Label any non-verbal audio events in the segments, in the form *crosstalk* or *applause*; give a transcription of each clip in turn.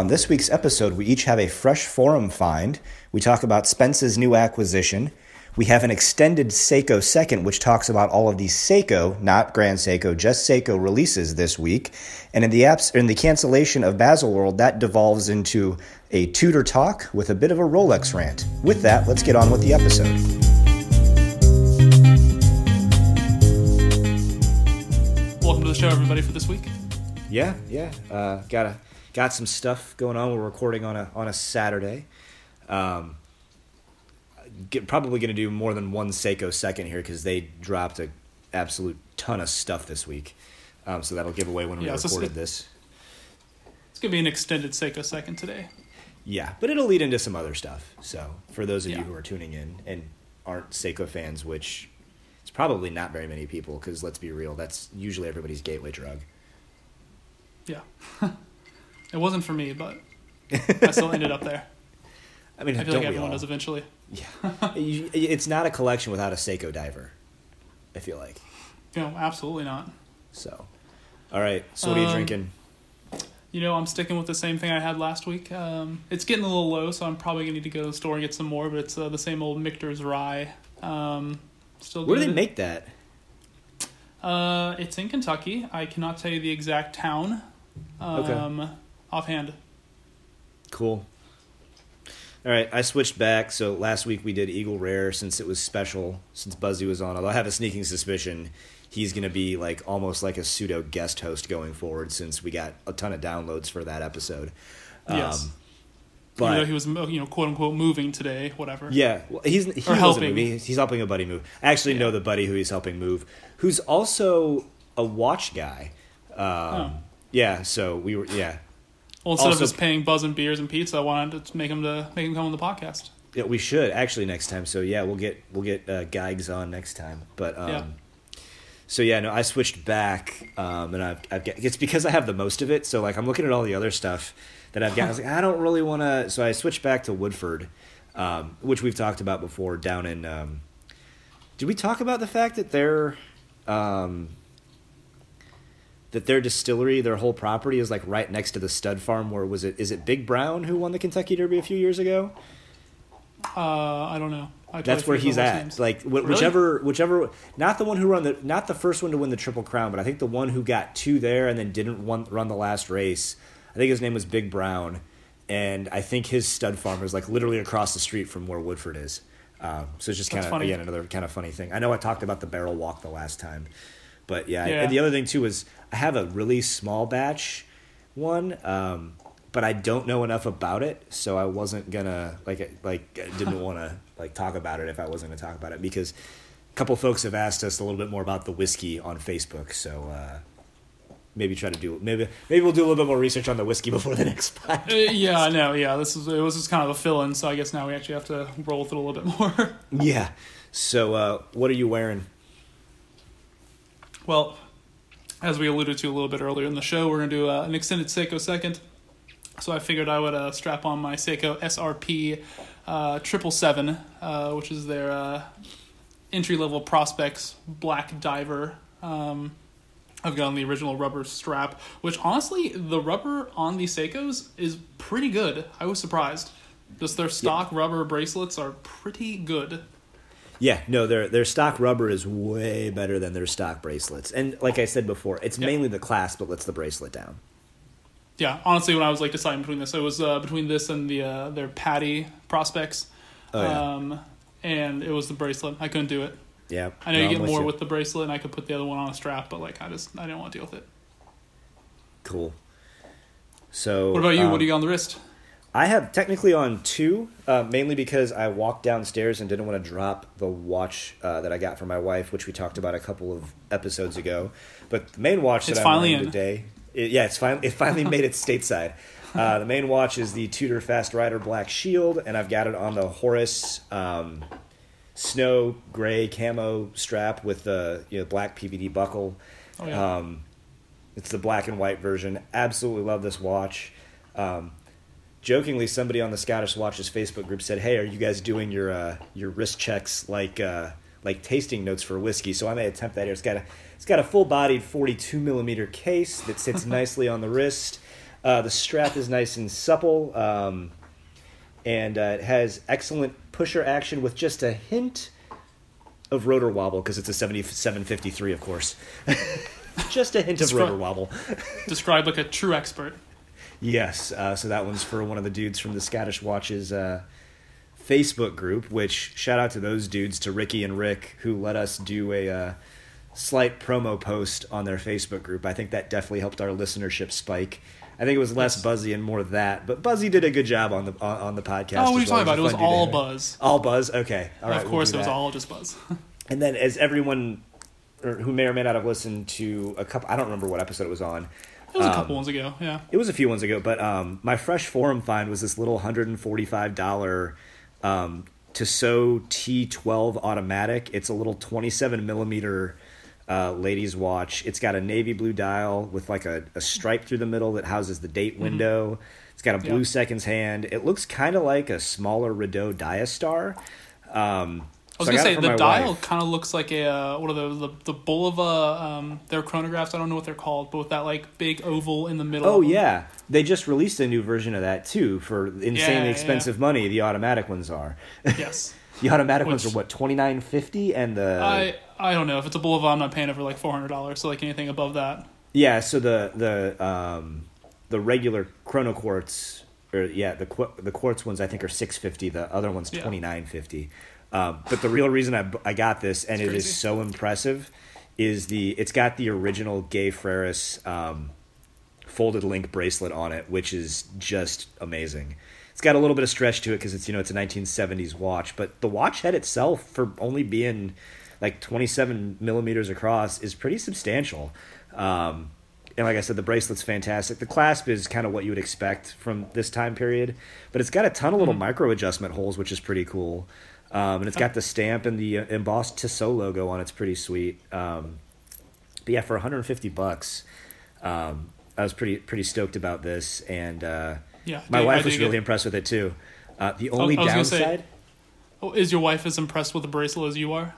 On this week's episode, we each have a fresh forum find. We talk about Spence's new acquisition. We have an extended Seiko second, which talks about all of the Seiko, not Grand Seiko, just Seiko releases this week. And in the apps, in the cancellation of Baselworld, that devolves into a Tudor talk with a bit of a Rolex rant. With that, let's get on with the episode. Welcome to the show, everybody, for this week. Yeah, yeah. Uh, got a got some stuff going on. We're recording on a on a Saturday. Um, get, probably going to do more than one Seiko second here because they dropped a absolute ton of stuff this week. Um, so that'll give away when we Yeah, so it's- recorded this. It's gonna be an extended Seiko second today. Yeah, but it'll lead into some other stuff. So for those of Yeah. you who are tuning in and aren't Seiko fans, which it's probably not very many people because let's be real, that's usually everybody's gateway drug. Yeah, *laughs* it wasn't for me, but *laughs* I still ended up there. I mean, I feel like everyone does eventually. Yeah, it's not a collection without a Seiko diver. I feel like No, absolutely not. so. All right, so what are you Um, drinking? You know, I'm sticking with the same thing I had last week. Um, it's getting a little low, so I'm probably gonna need to go to the store and get some more. But it's uh, the same old Michter's rye. Um, still Where do they make that? Uh, it's in Kentucky. I cannot tell you the exact town. Okay. Offhand. Cool. All right, I switched back. So last week we did Eagle Rare since it was special, since Buzzy was on. Although I have a sneaking suspicion he's going to be like almost like a pseudo guest host going forward since we got a ton of downloads for that episode. Yes. Um, Even though but he was, you know, quote unquote, moving today, whatever. yeah, well, he's he Or helping. Movie. He's helping a buddy move. I actually know the buddy who he's helping move, who's also a watch guy. Um, Oh. Yeah, so we were yeah. Well, instead Also- of just paying Buzz and beers and pizza, I wanted to make him to make him come on the podcast. Yeah, we should actually next time. So yeah, we'll get we'll get uh, Geigs on next time. But um, Yeah. so yeah, no, I switched back, um, and I've, I've got, it's because I have the most of it. So like I'm looking at all the other stuff that I've got. I was like, I don't really want to. So I switched back to Woodford, um, which we've talked about before. Down in, um, did we talk about the fact that their um, that their distillery, their whole property is like right next to the stud farm? Where was it? Is it Big Brown who won the Kentucky Derby a few years ago? Uh, I don't know. I That's where he's at. names. Like wh- Really? whichever, whichever, not the one who run the, not the first one to win the triple crown, but I think the one who got two there and then didn't run the last race. I think his name was Big Brown, and I think his stud farm is like literally across the street from where Woodford is. Um, so it's just kind of again another kind of funny thing. I know I talked about the barrel walk the last time, but yeah. Yeah. And the other thing too is I have a really small batch one, um, but I don't know enough about it, so I wasn't gonna like like *laughs* didn't want to like talk about it if I wasn't gonna talk about it because a couple folks have asked us a little bit more about the whiskey on Facebook, so uh, maybe try to do maybe maybe we'll do a little bit more research on the whiskey *laughs* before the next Uh, yeah, I know. Yeah, this is it was just kind of a fill-in, so I guess now we actually have to roll with it a little bit more. *laughs* yeah. So uh, what are you wearing? Well, as we alluded to a little bit earlier in the show, we're gonna do uh, an extended Seiko second. So I figured I would uh, strap on my Seiko SRP triple seven, uh, which is their uh, entry level Prospex black diver. Um, I've got on the original rubber strap, which honestly, the rubber on these Seikos is pretty good. I was surprised. Just their stock rubber bracelets are pretty good. Yeah, no, their their stock rubber is way better than their stock bracelets. And like I said before, it's Yeah. mainly the clasp that lets the bracelet down. Yeah, honestly, when I was like deciding between this, it was uh, between this and the uh, their PADI Prospex, Oh, yeah. um, and it was the bracelet. I couldn't do it. Yeah. I know no, you get more you. with the bracelet, and I could put the other one on a strap, but like I just I didn't want to deal with it. Cool. So What about you? um, what do you got on the wrist? I have technically on two, uh, mainly because I walked downstairs and didn't want to drop the watch uh, that I got for my wife, which we talked about a couple of episodes ago. But the main watch It's that I'm finally wearing in. today, it, yeah, it's finally it finally made it stateside. *laughs* Uh, the main watch is the Tudor Fast Rider Black Shield, and I've got it on the Horus um, Snow Gray camo strap with the you know black PVD buckle. Oh, yeah. Um, it's the black and white version. Absolutely love this watch. Um, jokingly, somebody on the Scottish Watches Facebook group said, "Hey, are you guys doing your uh, your wrist checks like uh, like tasting notes for whiskey?" So I may attempt that here. It's got a it's got a full bodied 42 millimeter case that sits *laughs* nicely on the wrist. Uh, the strap is nice and supple, um, and uh, it has excellent pusher action with just a hint of rotor wobble because it's a 7753, of course. *laughs* just a hint of rotor wobble. *laughs* Described like a true expert. Yes, uh, so that one's for one of the dudes from the Scottish Watches uh, Facebook group. Which shout out to those dudes, to Ricky and Rick, who let us do a uh, slight promo post on their Facebook group. I think that definitely helped our listenership spike. I think it was less. Buzzy and more that, but Buzzy did a good job on the on, on the podcast. Oh, what are you well. talking about? It was a fun dude to all have. buzz. All Buzz. Okay, all right. of we'll course, it was all just buzz. *laughs* And then, as everyone or who may or may not have listened to a couple, I don't remember what episode it was on. It was a Um, couple ones ago. Yeah. It was a few ones ago, but um, my fresh forum find was this little hundred and forty-five dollar um, Tissot T12 automatic. It's a little twenty-seven millimeter uh, ladies' watch. It's got a navy blue dial with like a, a stripe through the middle that houses the date window. It's got a blue Yeah. seconds hand. It looks kind of like a smaller Rado Diastar. Um, was so gonna say the dial kind of looks like a uh, what are those the the Bulova um their chronographs I don't know what they're called but with that like big oval in the middle. Oh yeah, they just released a new version of that too for insanely Yeah, yeah. expensive money. The automatic ones are. *laughs* Yes. The automatic ones are what twenty nine fifty, and the I I don't know if it's a Bulova I'm not paying over like four hundred dollars so like anything above that. yeah. So the the um the regular Chrono Quartz or yeah the qu- the quartz ones I think are six fifty. The other ones Yeah. twenty nine fifty. Um, but the real reason I, I got this and It's it is so impressive is the it's got the original Gay Frères um, folded link bracelet on it, which is just amazing. It's got a little bit of stretch to it because it's you know it's a 1970s watch, but the watch head itself, for only being like 27 millimeters across, is pretty substantial. Um, and like I said, the bracelet's fantastic. The clasp is kind of what you would expect from this time period, but it's got a ton of little micro adjustment holes, which is pretty cool. Um, and it's got the stamp and the uh, embossed Tissot logo on it. It's pretty sweet. Um, but yeah, for 150 bucks, um, I was pretty pretty stoked about this, and uh, Yeah. my wife was really it. impressed with it too. Uh, the only gonna say- downside, Oh, is your wife as impressed with the bracelet as you are?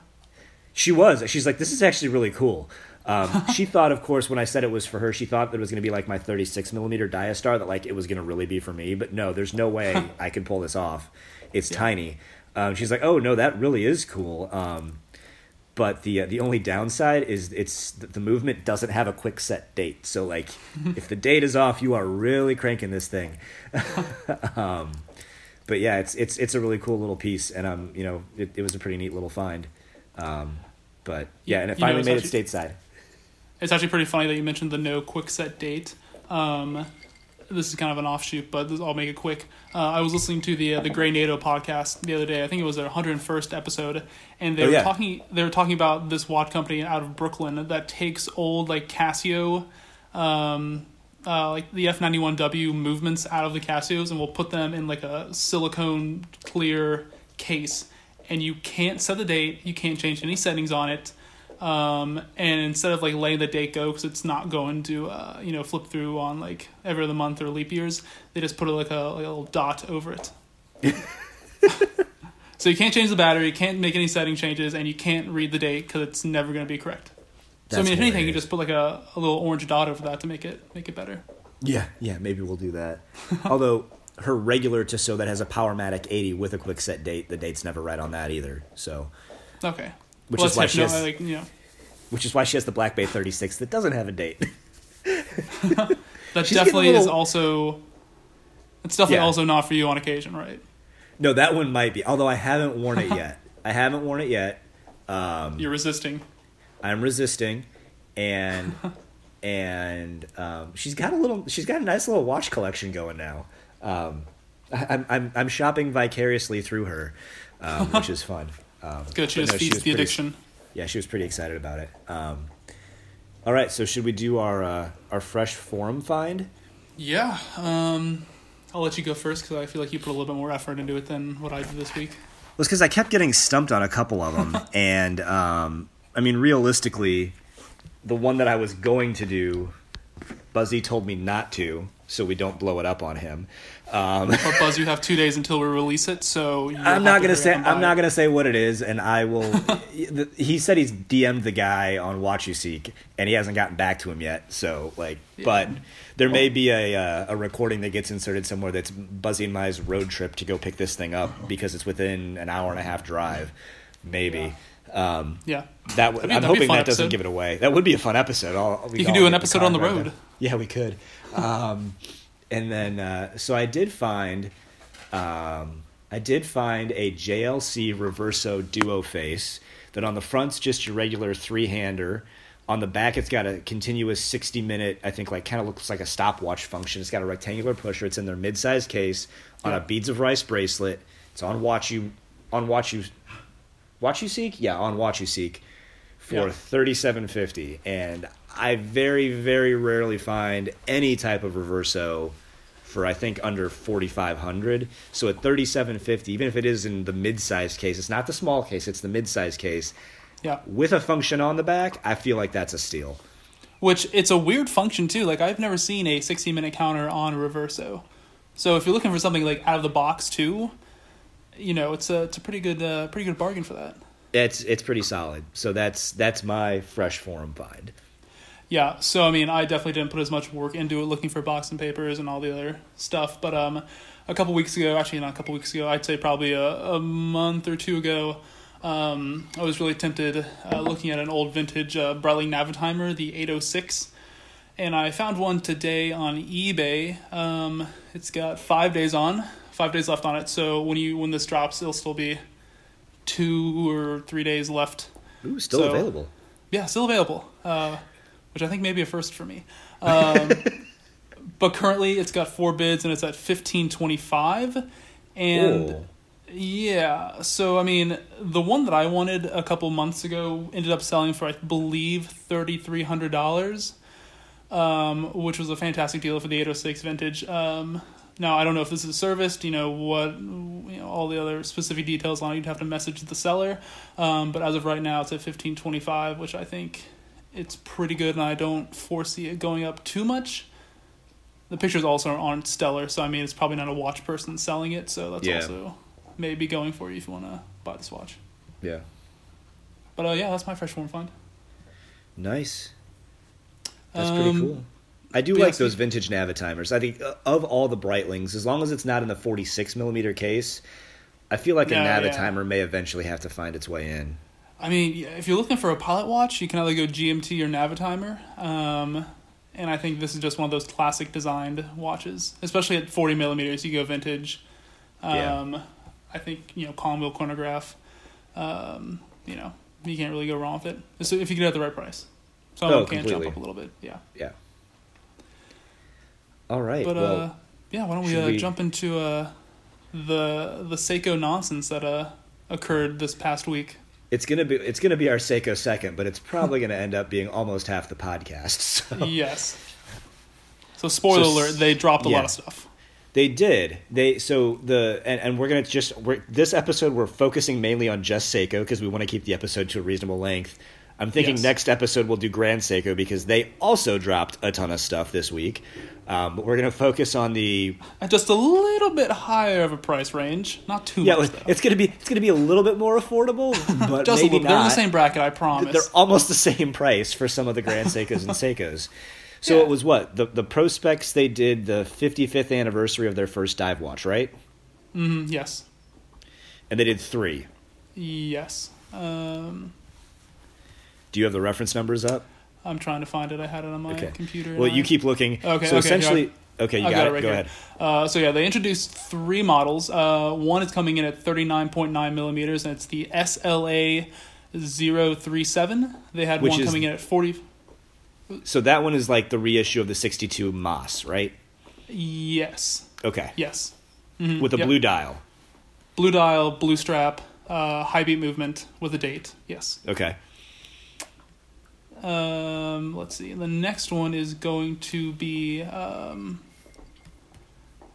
she was. She's like, "This is actually really cool." Um, *laughs* she thought, of course, when I said it was for her, she thought that it was going to be like my 36 millimeter Diastar, that like it was going to really be for me. But no, there's no way *laughs* I can pull this off. It's tiny. Um, she's like, "Oh no, that really is cool." Um, but the uh, the only downside is it's the movement doesn't have a quick set date. So like, *laughs* if the date is off, you are really cranking this thing. *laughs* um, but yeah, it's it's it's a really cool little piece, and um, you know, it, it was a pretty neat little find. Um, but yeah, and it You know, finally made it stateside. It's actually pretty funny that you mentioned the no quick set date. Um, this is kind of an offshoot, but this, I'll make it quick. Uh, I was listening to the uh, the Grey NATO podcast the other day. I think it was their 101st episode, and they Oh, were yeah. talking. They were talking about this watch company out of Brooklyn that takes old like Casio, um, uh, like the F ninety one W movements out of the Casios, and will put them in like a silicone clear case, and you can't set the date. You can't change any settings on it um, and instead of like letting the date go because it's not going to uh, you know flip through on like every other month or leap years, they just put like a, like a little dot over it. *laughs* so you can't change the battery, you can't make any setting changes, and you can't read the date because it's never going to be correct. so I That's mean, if anything, you just put like a, a little orange dot over that to make it make it better. Yeah, yeah, maybe we'll do that. Although her regular Tissot that has a Powermatic 80 with a quick set date, the date's never right on that either. So, Okay. Which well, is why she has- like you know which is why she has the Black Bay 36 that doesn't have a date. *laughs* that She's definitely is also it's definitely Yeah. also not for you on occasion, right? no, that one might be. Although I haven't worn it yet. *laughs* I haven't worn it yet. Um, You're resisting. I'm resisting, and *laughs* and um, she's got a little. She's got a nice little watch collection going now. Um, I, I'm I'm I'm shopping vicariously through her, um, which is fun. Um, Good. She just no, feeds was the pretty- addiction. yeah, she was pretty excited about it. Um, all right, so should we do our uh, our fresh forum find? Yeah. Um, I'll let you go first because I feel like you put a little bit more effort into it than what I did this week. Well, it's because I kept getting stumped on a couple of them, *laughs* and um, I mean, realistically, the one that I was going to do, Buzzy told me not to. So we don't blow it up on him. Um, But Buzz, you have two days until we release it, so I'm not gonna say up and buy I'm not it. gonna say what it is, and I will. *laughs* he said he's DM'd the guy on WatchUSeek, and he hasn't gotten back to him yet. So like, but there may be a uh, a recording that gets inserted somewhere that's Buzzy and Mai's road trip to go pick this thing up because it's within an hour and a half drive, maybe. Um, Yeah. that w- be- I'm that'd be a hoping that doesn't give it away. That would be a fun episode. I'll, You can could do an episode on the road. Yeah, we could. Um, and then, uh, so I did find, um, I did find a JLC Reverso Duoface that on the front's just your regular three hander. On the back, it's got a continuous 60 minute, I think, like kind of looks like a stopwatch function. It's got a rectangular pusher. It's in their mid sized case on Yeah. a beads of rice bracelet. It's on watch you, on watch you, WatchUSeek? Yeah, on WatchUSeek for Yeah. 3750 and I very very rarely find any type of reverso for I think under 4500 so at 3750 even if it is in the mid-sized case it's not the small case it's the mid-sized case Yeah. with a function on the back I feel like that's a steal Which it's a weird function too. Like I've never seen a 60 minute counter on a reverso. So if you're looking for something like out of the box too, you know, it's a it's a pretty good uh, pretty good bargain for that. it's it's pretty solid so that's that's my fresh forum find Yeah, so I mean, I definitely didn't put as much work into it looking for box and papers and all the other stuff. But um, a couple weeks ago, actually not a couple weeks ago, I'd say probably a, a month or two ago, um, I was really tempted uh, looking at an old vintage uh, Breitling Navitimer, the 806. And I found one today on eBay. Um, it's got five days on, five days left on it. So when you when this drops, it'll still be two or three days left Ooh, still So- available yeah, still available, uh, which I think may be a first for me. Um, *laughs* but currently, it's got four bids and it's at fifteen twenty five, and Ooh. yeah. So I mean, the one that I wanted a couple months ago ended up selling for I believe thirty three hundred dollars, um, which was a fantastic deal for the eight hundred six vintage. Um, now I don't know if this is serviced. You know what, you know all the other specific details on it. You'd have to message the seller. Um, but as of right now, it's at fifteen twenty five, which I think it's pretty good, and I don't foresee it going up too much. The pictures also aren't stellar, so I mean it's probably not a watch person selling it, so that's Yeah. also maybe going for you if you want to buy this watch. yeah But uh, yeah, that's my fresh form find. Nice. That's pretty Um, cool. I do like those vintage Navitimers. I think uh, of all the Breitlings, as long as it's not in the 46 millimeter case, I feel like a Yeah, yeah. Navitimer may eventually have to find its way in. I mean, if you're looking for a pilot watch, you can either go GMT or Navitimer. Um, and I think this is just one of those classic designed watches, especially at 40 millimeters. You go vintage. Yeah. Um, I think you know wheel chronograph. Um, you know you can't really go wrong with it So if you get it at the right price. Some Oh, can jump up a little bit, yeah. Yeah. All right. But well, uh, yeah, why don't we, uh, we- jump into uh, the the Seiko nonsense that uh, occurred this past week. It's gonna be it's gonna be our Seiko second, but it's probably gonna end up being almost half the podcast. *laughs* So. Yes. So spoiler So alert, they dropped a yeah. lot of stuff. They did. They so the and, and we're gonna just we're, this episode we're focusing mainly on just Seiko because we want to keep the episode to a reasonable length. I'm thinking Yes. next episode we'll do Grand Seiko because they also dropped a ton of stuff this week. Um, but we're gonna focus on the At just a little bit higher of a price range, not too yeah. much though. It's gonna be it's gonna be a little bit more affordable, *laughs* but just a maybe little. They're in the same bracket, I promise. They're almost the same price for some of the Grand Seikos and *laughs* Seikos. So Yeah. it was what the the Prospex they did the 55th anniversary of their first dive watch, right? Mhm, yes, And they did three. yes. Um, Do you have the reference numbers up? I'm trying to find it. I had it on my Okay. computer. Well, you I- keep looking. Okay, So okay, essentially, yeah. okay, you I've got, it. right Go here. ahead. Uh, so yeah, they introduced three models. Uh, one is coming in at 39.9 millimeters, and it's the SLA 037. They had Which one coming in at 40. So that one is like the reissue of the 62MAS, right? Yes, Okay. yes. Mhm, With a yep. blue dial. blue dial, blue strap, uh, high beat movement with a date. Yes. Okay. Um, let's see. The next one is going to be. Um,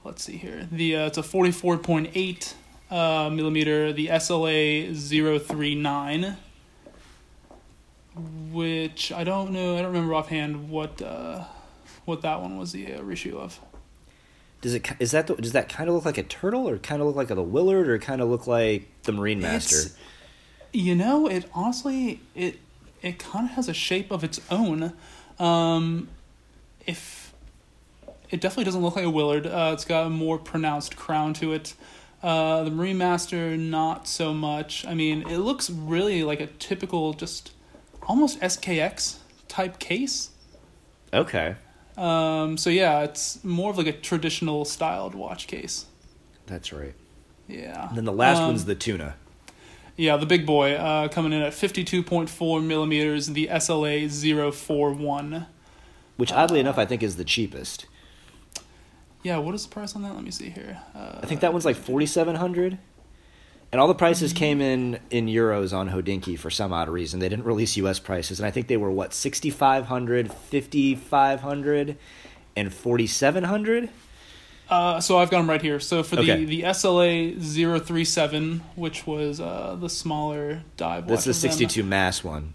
let's see here. The uh, it's a forty four point eight uh, millimeter. The SLA 039 which I don't know. I don't remember offhand what uh, what that one was the uh, reissue of. Does it is that the, does that kind of look like a turtle, or kind of look like a Willard, or kind of look like the Marine Master? It's- You know, it honestly it it kind of has a shape of its own. Um, if it definitely doesn't look like a Willard, uh, it's got a more pronounced crown to it. Uh, the Marine Master, not so much. I mean, it looks really like a typical, just almost SKX type case. Okay, Um, so yeah, it's more of like a traditional styled watch case. that's right. Yeah. And Then the last Um, one's the tuna. Yeah, the big boy uh, coming in at 52.4 millimeters, the SLA 041. which oddly enough I think is the cheapest. Yeah, what is the price on that? Let me see here. Uh, I think that one's like forty seven hundred. And all the prices came in in euros on Hodinkee for some odd reason. They didn't release US prices, and I think they were what 6500, 5500 and 4700. Uh, so I've got them right here. So for the, Okay. the SLA 037, which was uh, the smaller dive That's the watch of them, 62 mass one.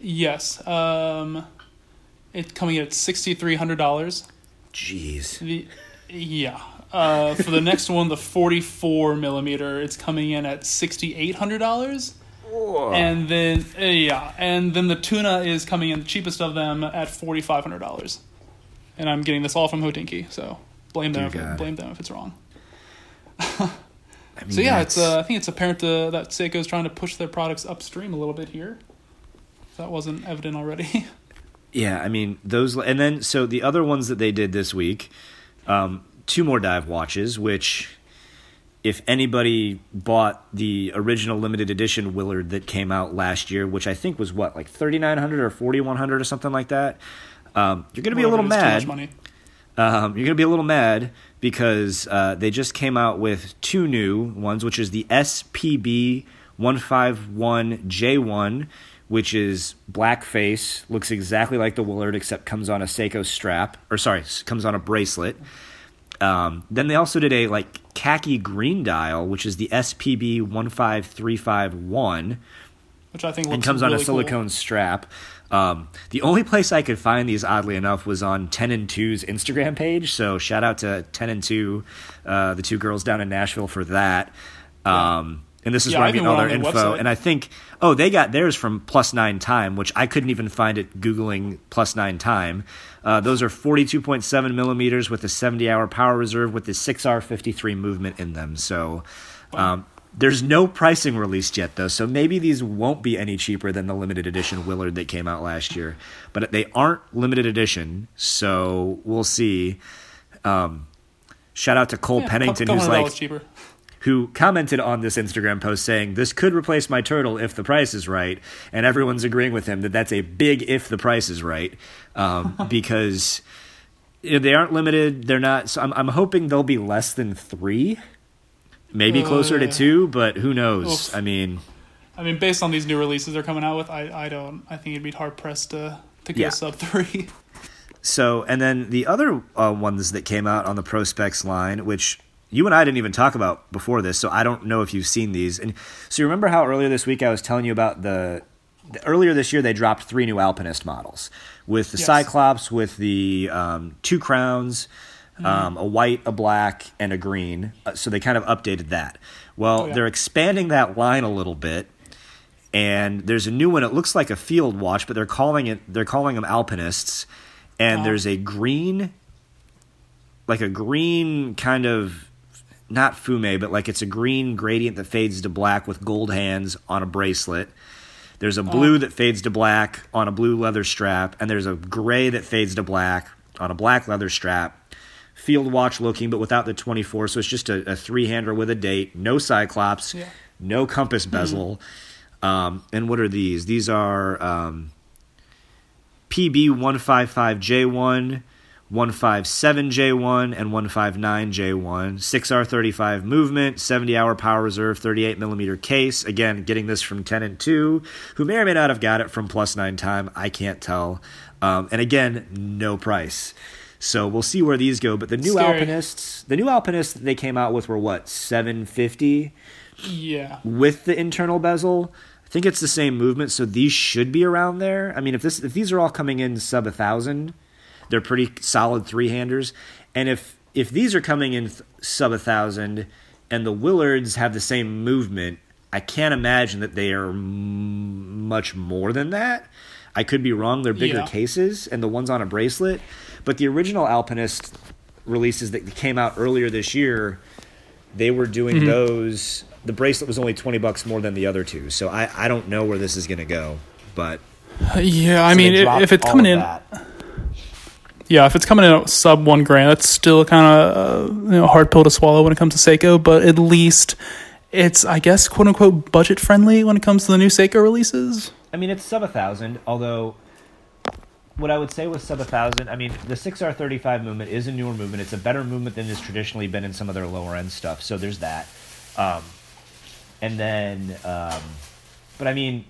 Yes. Um, it's coming in at $6,300. Jeez. The yeah. Uh, for the next one, the 44 millimeter, it's coming in at $6,800. And then uh, yeah, and then the tuna is coming in the cheapest of them at forty five hundred dollars, and I'm getting this all from Hodinkee, so blame them. If, blame them if it's wrong. I mean, So yeah, it's uh, I think it's apparent uh, that is trying to push their products upstream a little bit here. If that wasn't evident already. *laughs* Yeah, I mean those, and then so the other ones that they did this week, um, two more dive watches. Which, if anybody bought the original limited edition Willard that came out last year, which I think was what like thirty nine hundred or forty one hundred or something like that, um, you're gonna be a little mad. Um, you're gonna be a little mad because uh, they just came out with two new ones, which is the SPB one five one J one, which is black face, looks exactly like the Willard except comes on a Seiko strap, or sorry, comes on a bracelet. Um, then they also did a like khaki green dial, which is the SPB one five three five one Which I think looks and comes on really a cool. silicone strap. Um, the only place I could find these, oddly enough, was on Ten and 2's Instagram page. So shout out to Ten and Two, uh, the two girls down in Nashville for that. Um, and this is Yeah, where I I'm getting all their their info. website. And I think, oh, they got theirs from Plus9Time, which I couldn't even find it googling Plus9Time. Uh, those are 42.7 millimeters with a 70 hour power reserve with the 6R53 movement in them. So. Um, there's no pricing released yet, though, so maybe these won't be any cheaper than the limited edition Willard that came out last year. But they aren't limited edition, so we'll see. Um, shout out to Cole Yeah, Pennington, who's like, cheaper. who commented on this Instagram post saying, This could replace my turtle if the price is right. And everyone's agreeing with him that that's a big if the price is right. Um, *laughs* because you know, they aren't limited. They're not. So I'm, I'm hoping they'll be less than three, maybe closer to Uh, two, but who knows? oof. I mean, I mean, based on these new releases they're coming out with, I, I don't. I think it'd be hard pressed to to go Yeah. sub three. So, and then the other uh, ones that came out on the Prospex line, which you and I didn't even talk about before this, so I don't know if you've seen these. And so, you remember how earlier this week I was telling you about the, the earlier this year they dropped three new Alpinist models with the Yes. Cyclops, with the um, two crowns, um, a white, a black, and a green. Uh, so they kind of updated that. Well, Oh, yeah. they're expanding that line a little bit and there's a new one. It looks like a field watch, but they're calling it they're calling them alpinists. And Oh. there's a green, like a green kind of not fume, but like it's a green gradient that fades to black with gold hands on a bracelet. There's a blue that fades to black on a blue leather strap, and there's a gray that fades to black on a black leather strap. Field watch looking, but without the 24, so it's just a, a three hander with a date, no cyclops, Yeah. no compass bezel. Um, and what are these? These are um, PB155J1, 157J1, and 159J1. 6R35 movement, 70 hour power reserve, 38 millimeter case. Again, getting this from 10 and 2, who may or may not have got it from Plus9Time. I can't tell. Um, and again, no price. So we'll see where these go. But the new Scary. Alpinists, the new Alpinists they came out with were what, 750? yeah. with the internal bezel. I think it's the same movement, so these should be around there. I mean, if this if these are all coming in sub a thousand, they're pretty solid three handers. And if if these are coming in th- sub a thousand, and the Willards have the same movement, I can't imagine that they are m- much more than that. I could be wrong. They're bigger Yeah. cases, and the ones on a bracelet. But the original Alpinist releases that came out earlier this year, they were doing Mm-hmm. those. The bracelet was only twenty bucks more than the other two, so I, I don't know where this is going to go. But Yeah, I so mean, if, if it's coming in, that. yeah, if it's coming in at sub one grand, that's still kind of uh, you know hard pill to swallow when it comes to Seiko. But at least it's, I guess, quote unquote, budget friendly when it comes to the new Seiko releases. I mean, it's sub a thousand. Although, what I would say with sub a thousand, I mean, the six R thirty five movement is a newer movement. It's a better movement than has traditionally been in some of their lower end stuff. So there's that. Um, and then, um, but I mean,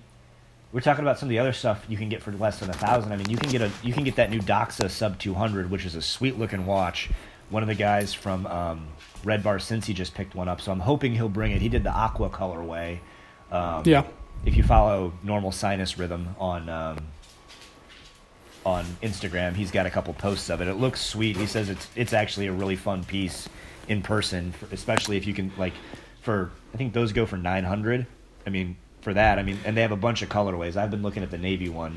we're talking about some of the other stuff you can get for less than a thousand. I mean, you can get a you can get that new Doxa sub two hundred, which is a sweet looking watch. One of the guys from um, Red Bar since he just picked one up, so I'm hoping he'll bring it. He did the aqua colorway. Um, Yeah. if you follow normal sinus rhythm on um, on Instagram, he's got a couple posts of it. It looks sweet. He says it's it's actually a really fun piece in person, for, especially if you can like for I think those go for nine hundred. I mean for that, I mean, and they have a bunch of colorways. I've been looking at the navy one,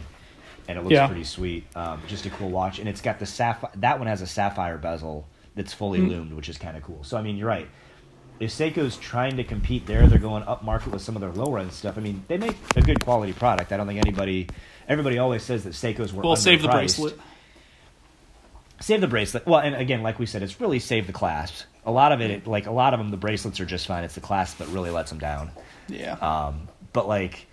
and it looks Yeah. pretty sweet. Um, just a cool watch, and it's got the sapphire. That one has a sapphire bezel that's fully loomed, which is kind of cool. So I mean, you're right if Seiko's trying to compete there, they're going up market with some of their lower end stuff. I mean, they make a good quality product. I don't think anybody, everybody always says that Seiko's were Well, save the bracelet. Save the bracelet. Well, and again, like we said, it's really save the clasps. A lot of it, like a lot of them, the bracelets are just fine. It's the clasp that really lets them down. Yeah. Um, but like,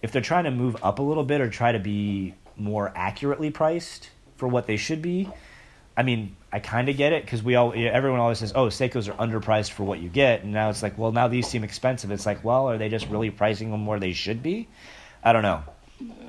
if they're trying to move up a little bit or try to be more accurately priced for what they should be, I mean, I kind of get it because we all everyone always says, "Oh, Seikos are underpriced for what you get," and now it's like, well, now these seem expensive. It's like, well, are they just really pricing them where they should be? I don't know.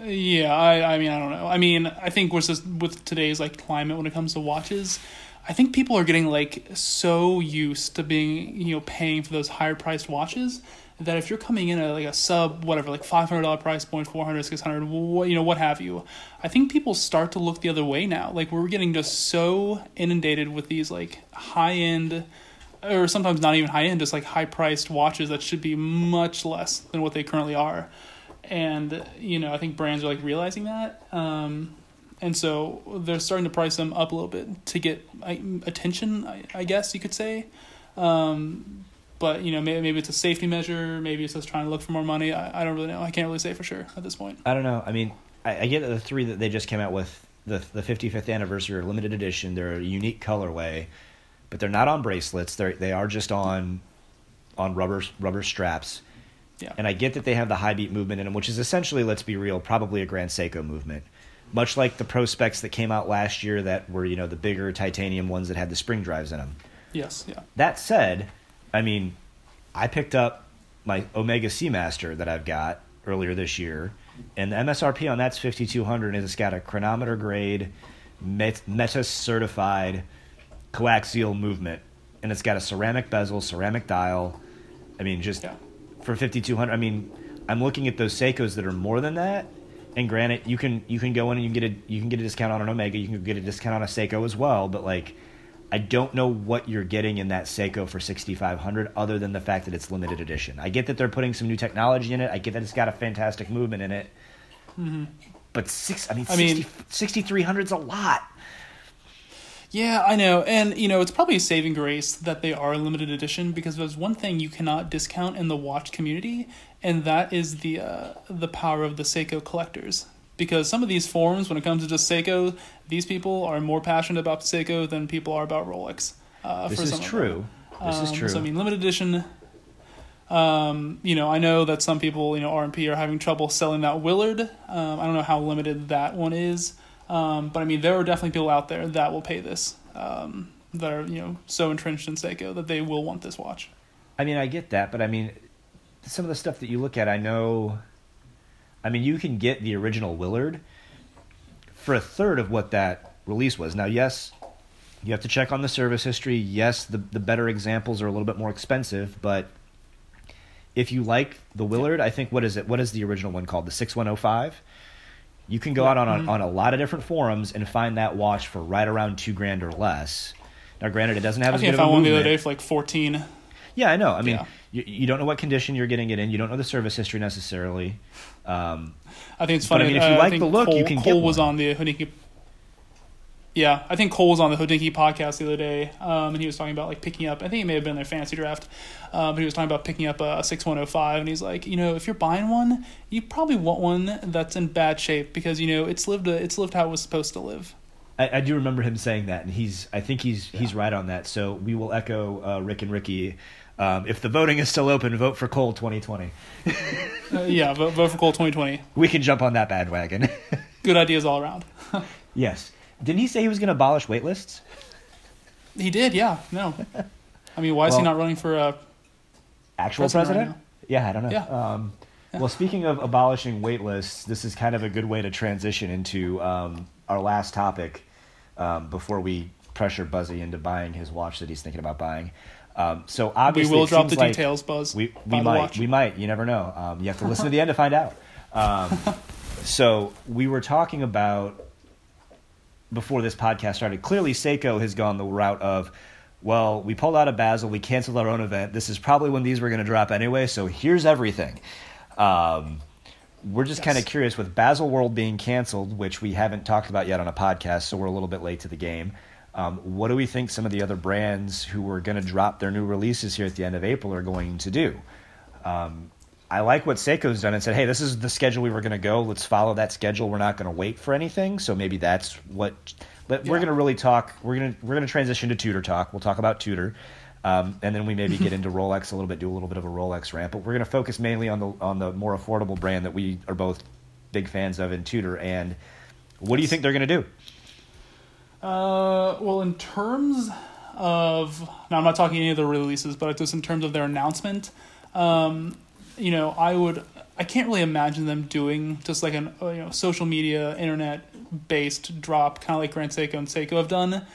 Yeah, I, I mean, I don't know. I mean, I think with this, with today's like climate when it comes to watches, I think people are getting like so used to being you know paying for those higher priced watches that if you're coming in at like a sub whatever like five hundred dollar price point, 400 600 what you know what have you, I think people start to look the other way now. Like we're getting just so inundated with these like high end. Or sometimes not even high end, just like high priced watches that should be much less than what they currently are and you know I think brands are like realizing that, um, and so they're starting to price them up a little bit to get attention. I, I guess you could say, um, but you know maybe, maybe it's a safety measure. Maybe it's just trying to look for more money. I, I don't really know. I can't really say for sure at this point. I don't know. I mean, I, I get the three that they just came out with the the 55th anniversary limited edition. They're a unique colorway, but they're not on bracelets. They are they are just on on rubber rubber straps. Yeah. And I get that they have the high beat movement in them, which is essentially, let's be real, probably a Grand Seiko movement. Much like the Prospex that came out last year that were, you know, the bigger titanium ones that had the spring drives in them. Yes. Yeah. That said, I mean, I picked up my Omega Seamaster that I've got earlier this year, and the MSRP on that's 5200 and it's got a chronometer grade, Met- Meta certified coaxial movement, and it's got a ceramic bezel, ceramic dial. I mean, just Yeah. for 5200 i mean i'm looking at those seikos that are more than that and granted you can you can go in and you can get a you can get a discount on an omega you can get a discount on a seiko as well but like i don't know what you're getting in that seiko for 6500 other than the fact that it's limited edition i get that they're putting some new technology in it i get that it's got a fantastic movement in it but six i mean, Mm-hmm. I mean- 6300 is a lot Yeah, I know. And, you know, it's probably a saving grace that they are a limited edition because there's one thing you cannot discount in the watch community, and that is the uh, the power of the Seiko collectors. Because some of these forums, when it comes to just Seiko, these people are more passionate about Seiko than people are about Rolex. Uh, this for is some of them. true this is Um, true So I mean, limited edition. Um, you know, I know that some people, you know, RMP are having trouble selling that Willard. Um, I don't know how limited that one is, um, but I mean, there are definitely people out there that will pay this. Um, that are you know so entrenched in Seiko that they will want this watch. I mean, I get that, but I mean, some of the stuff that you look at, I know. I mean, you can get the original Willard for a third of what that release was. Now, yes, you have to check on the service history. Yes, the the better examples are a little bit more expensive, but if you like the Willard, I think what is it? What is the original one called? The six one zero five. You can go out on, on mm-hmm. on a lot of different forums and find that watch for right around two grand or less. Now, granted, it doesn't have I as good I of a found one the other day for like fourteen. Yeah, I know. I mean, Yeah. you, you don't know what condition you're getting it in. You don't know the service history necessarily. Um, I think it's But, I funny. mean, if you uh, like the look, Cole, you can get Cole was one. on the Hodinkee. Yeah, I think Cole was on the Hodinkee podcast the other day, um, and he was talking about like picking up. I think it may have been their fantasy draft, um, but he was talking about picking up a six one hundred five, and he's like, you know, if you're buying one, you probably want one that's in bad shape because you know it's lived a, it's lived how it was supposed to live. I, I do remember him saying that, and he's. I think he's he's right on that. So we will echo uh, Rick and Ricky. Um, if the voting is still open, vote for Cole 2020. Uh, yeah, vote, vote for Cole twenty twenty. We can jump on that bandwagon. *laughs* Good ideas all around. *laughs* yes. Didn't he say he was going to abolish wait lists? He did, yeah. No, I mean, why is he not running for? Uh, Actual President right yeah, I don't know. Yeah. Um, Well, speaking of abolishing wait lists, this is kind of a good way to transition into um, our last topic um, before we pressure Buzzy into buying his watch that he's thinking about buying. Um, so we will drop the like details, Buzz. We we might we might you never know. Um, you have to listen to the end to find out. Um, *laughs* so we were talking about before this podcast started. Clearly, Seiko has gone the route of, well, we pulled out of Basel, we canceled our own event. This is probably when these were going to drop anyway. So here's everything. Um, we're just Yes. kind of curious with Basel World being canceled, which we haven't talked about yet on a podcast, so we're a little bit late to the game. Um, what do we think some of the other brands who are going to drop their new releases here at the end of April are going to do? Um, I like what Seiko's done and said, hey, this is the schedule we were going to go. Let's follow that schedule. We're not going to wait for anything. So maybe that's what. But we're going to really talk. We're going to we're going to transition to Tudor talk. We'll talk about Tudor, um, and then we maybe get *laughs* into Rolex a little bit, do a little bit of a Rolex rant. But we're going to focus mainly on the on the more affordable brand that we are both big fans of in Tudor. And what do you think they're going to do? Uh, well, in terms of now, I'm not talking any of the releases, but just in terms of their announcement, um, you know, I would, I can't really imagine them doing just like an uh, you know social media, internet based drop, kind of like Grand Seiko and Seiko have done.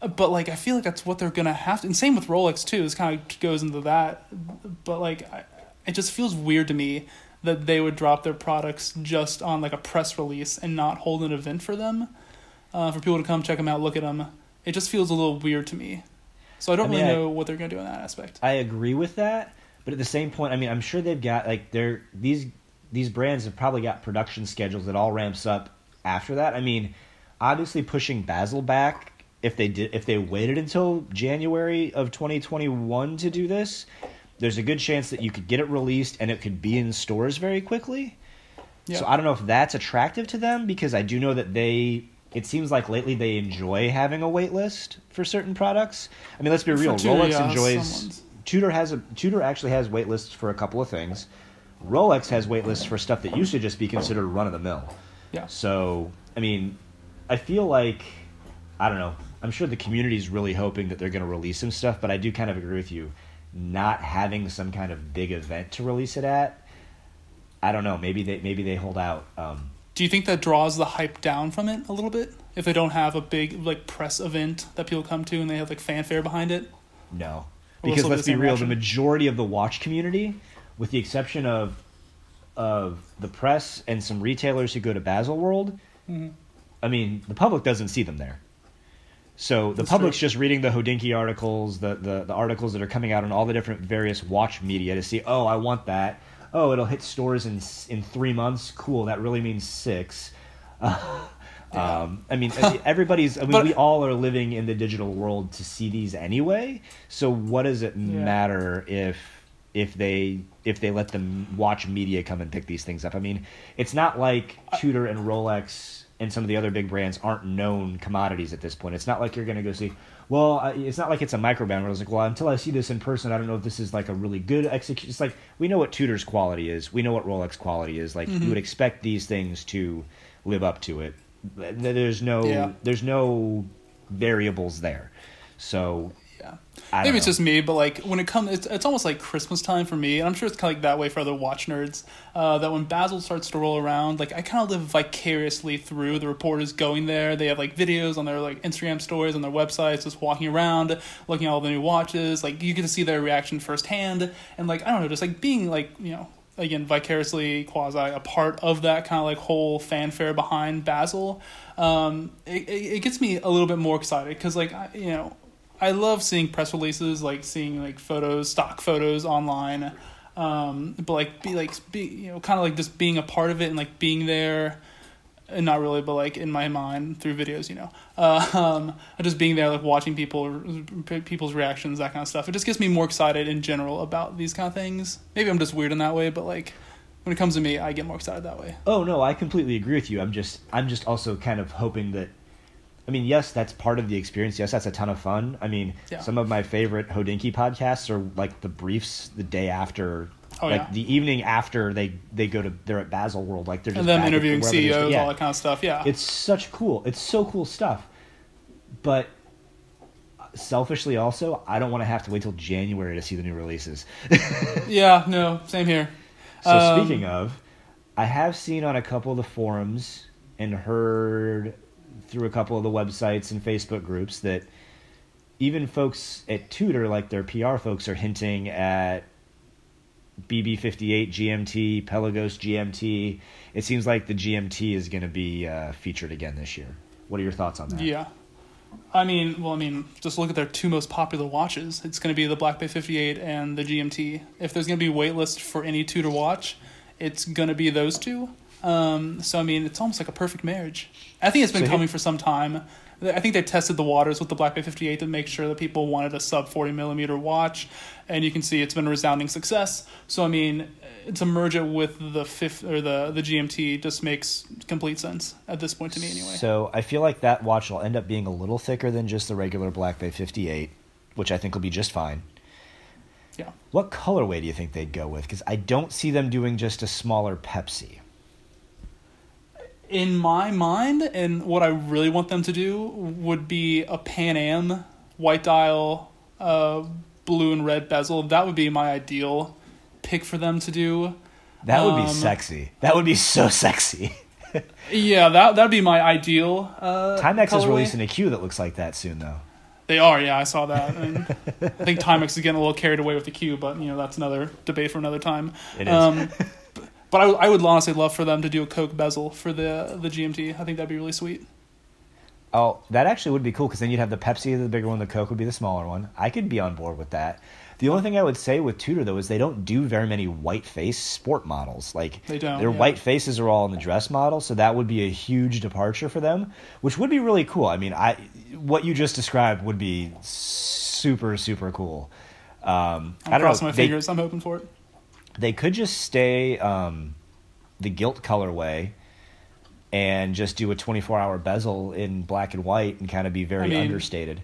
But like, I feel like that's what they're gonna have to, and same with Rolex too. This kind of goes into that. But like, I, it just feels weird to me that they would drop their products just on like a press release and not hold an event for them uh, for people to come check them out, look at them. It just feels a little weird to me. So I don't I mean, really I- know what they're going to do in that aspect. I agree with that, but at the same point, I mean, I'm sure they've got like they're these these brands have probably got production schedules that all ramps up after that. I mean, obviously pushing Basel back if they did if they waited until January of 2021 to do this, there's a good chance that you could get it released and it could be in stores very quickly. Yeah. So I don't know if that's attractive to them because I do know that they. It seems like lately they enjoy having a wait list for certain products. I mean, let's be real. Rolex yeah, enjoys. someone's- Tudor has a Tudor actually has wait lists for a couple of things. Rolex has wait lists for stuff that used to just be considered run of the mill. Yeah. So I mean, I feel like I don't know. I'm sure the community is really hoping that they're going to release some stuff, but I do kind of agree with you. Not having some kind of big event to release it at, I don't know. Maybe they maybe they hold out. Um, Do you think that draws the hype down from it a little bit? If they don't have a big like press event that people come to and they have like fanfare behind it? No, because let's be real. The majority of the watch community, with the exception of of the press and some retailers who go to Basel World, Mm-hmm. I mean, the public doesn't see them there. So the That's public's true. just reading the Hodinkee articles, the, the the articles that are coming out on all the different various watch media to see. Oh, I want that. Oh, it'll hit stores in in three months. Cool. That really means six. *laughs* Um, I mean, *laughs* everybody's. I mean, But- we all are living in the digital world to see these anyway. So what does it Yeah. matter if if they if they let them watch media come and pick these things up? I mean, it's not like Tudor and Rolex and some of the other big brands aren't known commodities at this point. It's not like you're going to go see. Well, I- it's not like it's a microbrand where was like, well, until I see this in person, I don't know if this is like a really good execution. It's like we know what Tudor's quality is, we know what Rolex quality is. Like you mm-hmm. would expect these things to live up to it. There's no Yeah. there's no variables there. So Yeah. Maybe it's just me, but like when it comes, it's, it's almost like Christmas time for me, and I'm sure it's kind of like that way for other watch nerds. Uh, that when Basel starts to roll around, like I kind of live vicariously through the reporters going there. They have like videos on their like Instagram stories on their websites, just walking around, looking at all the new watches. Like you get to see their reaction firsthand, and like I don't know, just like being like you know again vicariously quasi a part of that kind of like whole fanfare behind Basel. Um, it, it, it gets me a little bit more excited because like I, you know I love seeing press releases, like seeing like photos, stock photos online. Um, but like be like be you know kind of like just being a part of it and like being there, and not really, but like in my mind through videos, you know. Uh, um, just being there, like watching people people's reactions, that kind of stuff. It just gets me more excited in general about these kind of things. Maybe I'm just weird in that way, but like when it comes to me, I get more excited that way. Oh no, I completely agree with you. I'm just I'm just also kind of hoping that I mean, yes, that's part of the experience. Yes, that's a ton of fun. I mean, Yeah. some of my favorite Hodinkee podcasts are like the briefs the day after, Oh, like yeah. the evening after they they go to they're at Basel World, like they're just And them interviewing CEOs, yeah. all that kind of stuff. Yeah. It's such cool. It's so cool stuff. But selfishly, also, I don't want to have to wait till January to see the new releases. *laughs* yeah. No. Same here. So Um, speaking of, I have seen on a couple of the forums and heard through a couple of the websites and Facebook groups that even folks at Tudor, like their PR folks, are hinting at BB58 GMT, Pelagos GMT. It seems like the GMT is going to be uh, featured again this year. What are your thoughts on that? Yeah. I mean, well, I mean, just look at their two most popular watches. It's going to be the Black Bay 58 and the GMT. If there's going to be a wait list for any Tudor watch, it's going to be those two. Um, so, I mean, it's almost like a perfect marriage. I think it's been So coming for some time. I think they tested the waters with the Black Bay 58 to make sure that people wanted a sub 40 millimeter watch, and you can see it's been a resounding success. So, I mean, to merge it with the fifth or the the GMT just makes complete sense at this point to me, anyway. So I feel like that watch will end up being a little thicker than just the regular Black Bay 58, which I think will be just fine. yeah. What colorway do you think they'd go with? Because I don't see them doing just a smaller Pepsi. In my mind, and what I really want them to do would be a Pan Am white dial, uh, blue and red bezel. That would be my ideal pick for them to do. That would be Um, sexy. That would be *laughs* so sexy. Yeah, that that'd be my ideal. Uh, Timex is colorway. releasing a Q that looks like that soon, though. They are, yeah, I saw that. And *laughs* I think Timex is getting a little carried away with the Q, but you know that's another debate for another time. It is. Um, *laughs* but I, I would honestly love for them to do a Coke bezel for the the GMT. I think that'd be really sweet. Oh, that actually would be cool because then you'd have the Pepsi, the bigger one, the Coke would be the smaller one. I could be on board with that. The only thing I would say with Tudor though is they don't do very many white face sport models. Like They don't, Their yeah. white faces are all in the dress model, so that would be a huge departure for them, which would be really cool. I mean, I what you just described would be super super cool. Um, I'm I don't crossing know. my They, fingers. I'm hoping for it. They could just stay um, the gilt colorway and just do a 24 hour bezel in black and white and kind of be very I mean- understated.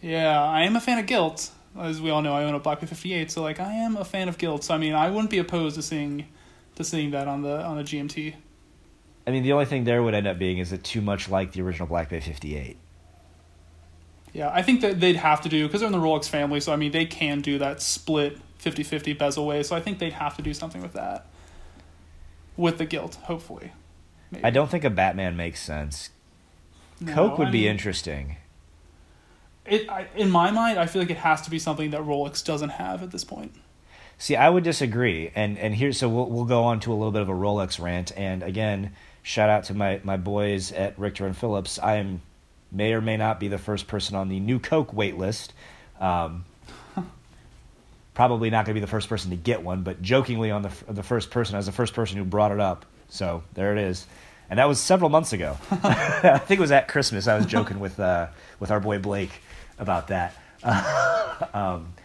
Yeah, I am a fan of Gilt. As we all know, I own a Black Bay 58, so like I am a fan of Gilt. So I mean, I wouldn't be opposed to seeing to seeing that on the on the GMT. I mean, the only thing there would end up being is it too much like the original Black Bay 58. Yeah, I think that they'd have to do because they're in the Rolex family. So I mean, they can do that split 50-50 bezel way. So I think they'd have to do something with that. With the Gilt, hopefully. Maybe. I don't think a Batman makes sense. No, Coke would I be mean, interesting. It, I, in my mind, I feel like it has to be something that Rolex doesn't have at this point. See, I would disagree, and and here, so we'll we'll go on to a little bit of a Rolex rant, and again, shout out to my my boys at Richter and Phillips. I am may or may not be the first person on the new Coke wait list. Um, probably not going to be the first person to get one, but jokingly on the the first person, I was the first person who brought it up. So there it is, and that was several months ago. *laughs* I think it was at Christmas. I was joking with uh, with our boy Blake about that. *laughs*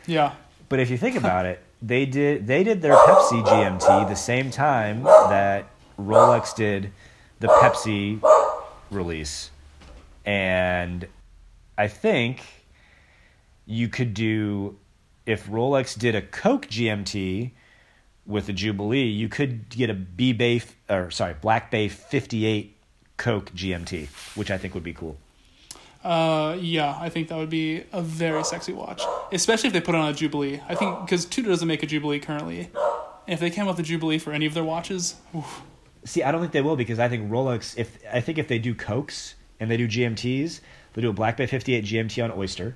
Yeah, But if you think about it, they did they did their Pepsi GMT the same time that Rolex did the Pepsi release. And I think you could do if Rolex did a Coke GMT with the Jubilee, you could get a B Bay or sorry, Black Bay 58 Coke GMT, which I think would be cool. Uh, yeah, I think that would be a very sexy watch, especially if they put it on a Jubilee. I think because Tudor doesn't make a Jubilee currently. And if they came out with a Jubilee for any of their watches, oof, See, I don't think they will because I think Rolex. If I think if they do Cokes and they do GMTs, they'll do a Black Bay 58 GMT on Oyster.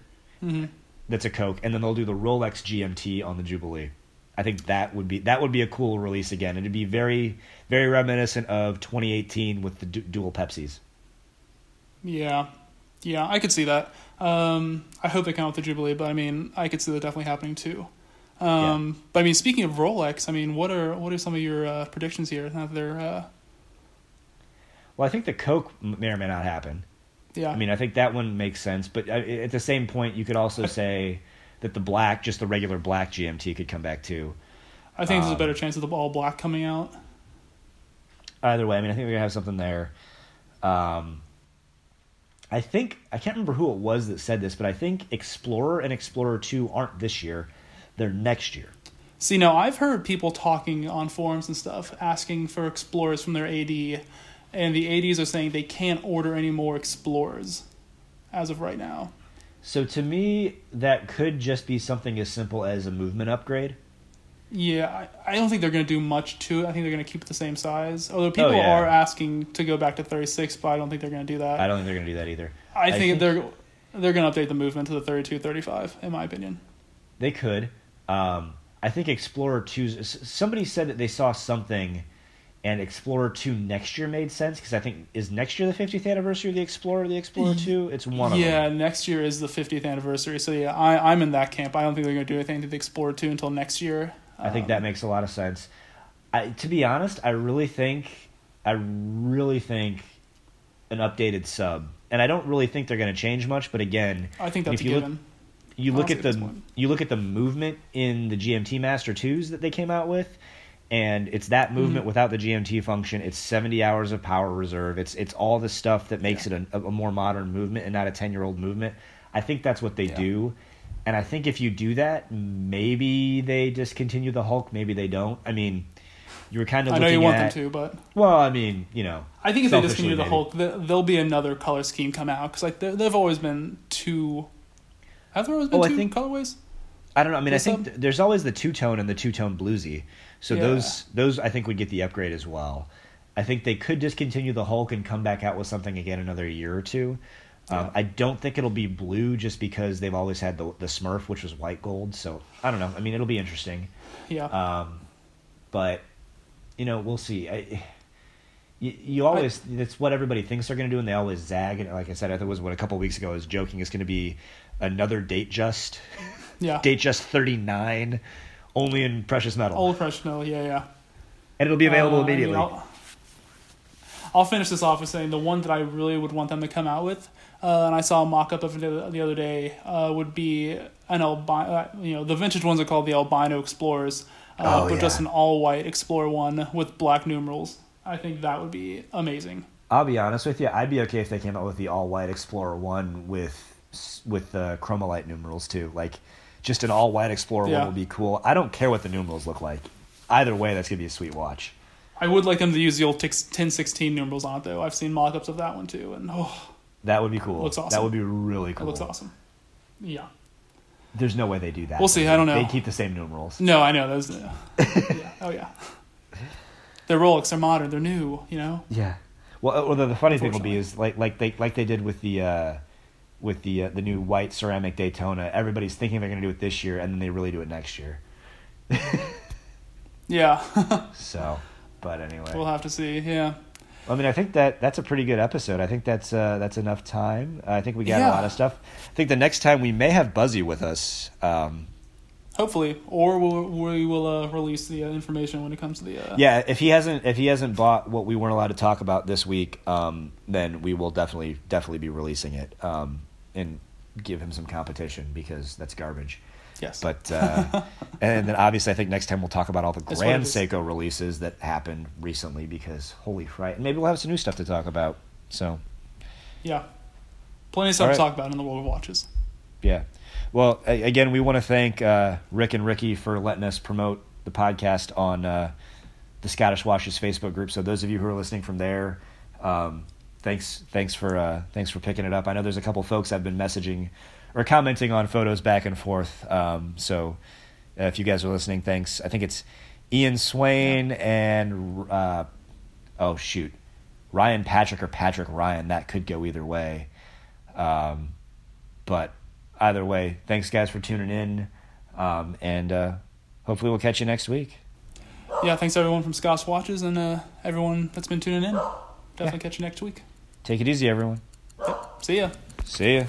That's a Coke, and then they'll do the Rolex GMT on the Jubilee. I think that would be that would be a cool release again. It'd be very very reminiscent of 2018 with the du- dual Pepsis. yeah. Yeah, I could see that. Um, I hope they come out with the Jubilee, but I mean, I could see that definitely happening too. Um, But I mean, speaking of Rolex, I mean, what are what are some of your uh, predictions here? Now that they're uh, Well, I think the Coke may or may not happen. Yeah, I mean, I think that one makes sense, but uh, at the same point, you could also *laughs* say that the black, just the regular black GMT, could come back too. I think there's a um, better chance of the all black coming out. Either way, I mean, I think we're gonna have something there. Um, I think I can't remember who it was that said this, but I think Explorer and Explorer Two aren't this year; they're next year. See, now I've heard people talking on forums and stuff asking for Explorers from their AD, and the ADs are saying they can't order any more Explorers as of right now. So to me, that could just be something as simple as a movement upgrade. Yeah, I, I don't think they're going to do much to it. I think they're going to keep it the same size. Although people Oh, yeah. are asking to go back to 36, but I don't think they're going to do that. I don't think they're going to do that either. I I think, think- they're they're going to update the movement to the 32, 35, in my opinion. They could. Um, I think Explorer 2, somebody said that they saw something and Explorer 2 next year made sense because I think, is next year the 50th anniversary of the Explorer, the Explorer 2? *laughs* It's one of yeah, next year is the 50th anniversary. So yeah, I, I'm in that camp. I don't think they're going to do anything to the Explorer 2 until next year. I think Um, that makes a lot of sense. I, to be honest, I really think, I really think an updated sub. And I don't really think they're going to change much, but again, I think that's if you look- you look at the you look at the movement in the GMT Master 2s that they came out with and it's that Mm-hmm. movement without the GMT function it's 70 hours of power reserve it's it's all the stuff that makes Yeah. it a, a more modern movement and not a 10-year-old movement I think that's what they Yeah. do and I think if you do that maybe they discontinue the Hulk maybe they don't I mean you were kind of I know you want at, them to, but well I mean you know I think if they discontinue the. Hulk, th- there'll be another color scheme come out because like there've always been two. Have there always been Oh, I two think- colorways? I don't know. I mean, I think there's always the two tone and the two tone bluesy. So Yeah. those those I think would get the upgrade as well. I think they could discontinue the Hulk and come back out with something again another year or two. Um, Yeah. I don't think it'll be blue just because they've always had the the Smurf, which was white gold. So I don't know. I mean, it'll be interesting. Yeah. Um, but you know, we'll see. I, you, you always it's what everybody thinks they're going to do, and they always zag. And like I said, I think it was what a couple weeks ago I was joking. It's going to be another Datejust *laughs* yeah. Datejust 39 only in precious metal Old Fresh No, yeah, yeah. and it'll be available Uh, I mean, immediately I'll, I'll finish this off with saying the one that I really would want them to come out with, uh, and I saw a mock up of it the the other day, uh, would be an albino. Uh, you know, the vintage ones are called the albino explorers, uh, Oh, but just an all white explorer one with black numerals. I think that would be amazing. i'll be honest with you i'd be okay if they came out with the all white explorer one with with the Chromalight numerals too like just an all white explorer Yeah. one would be cool i don't care what the numerals look like either way that's gonna be a sweet watch I would like them to use the old 1016 numerals on it though. I've seen mock ups of that one too, and oh, that would be cool Looks awesome. that would be really it cool looks awesome. Yeah. there's no way they do that We'll see, I don't know. they keep the same numerals No, I know those. Uh, *laughs* yeah. Oh yeah. They're Rolex. They're modern. They're new. You know. Yeah. Well, uh, well the, the funny thing will be is like like they like they did with the uh, with the uh, the new white ceramic Daytona. Everybody's thinking they're going to do it this year, and then they really do it next year. *laughs* Yeah. *laughs* So, but anyway, we'll have to see. Yeah. I mean, I think that that's a pretty good episode. I think that's uh, that's enough time. I think we got Yeah. a lot of stuff. I think the next time we may have Buzzy with us. Um, Hopefully, or we'll, we will uh, release the uh, information when it comes to the. Uh, yeah, if he hasn't if he hasn't bought what we weren't allowed to talk about this week, um, then we will definitely definitely be releasing it um, and give him some competition because that's garbage. Yes. But uh, *laughs* and then obviously I think next time we'll talk about all the That's Grand. Seiko releases that happened recently because holy fright, and maybe we'll have some new stuff to talk about. So yeah. Plenty of stuff right. to talk about in the world of watches. yeah, well again we want to thank uh, Rick and Ricky for letting us promote the podcast on uh, the Scottish Watches Facebook group. So those of you who are listening from there. Um, Thanks, thanks for uh, thanks for picking it up. I know there's a couple folks I've been messaging or commenting on photos back and forth. Um, so uh, if you guys are listening, thanks. I think it's Ian Swain and uh, oh shoot, Ryan Patrick or Patrick Ryan. That could go either way. Um, but either way, thanks guys for tuning in, um, and uh, hopefully we'll catch you next week. Yeah. Thanks everyone from Scott's Watches and uh, everyone that's been tuning in. Definitely catch you next week. Take it easy, everyone. Yep. See ya. See ya.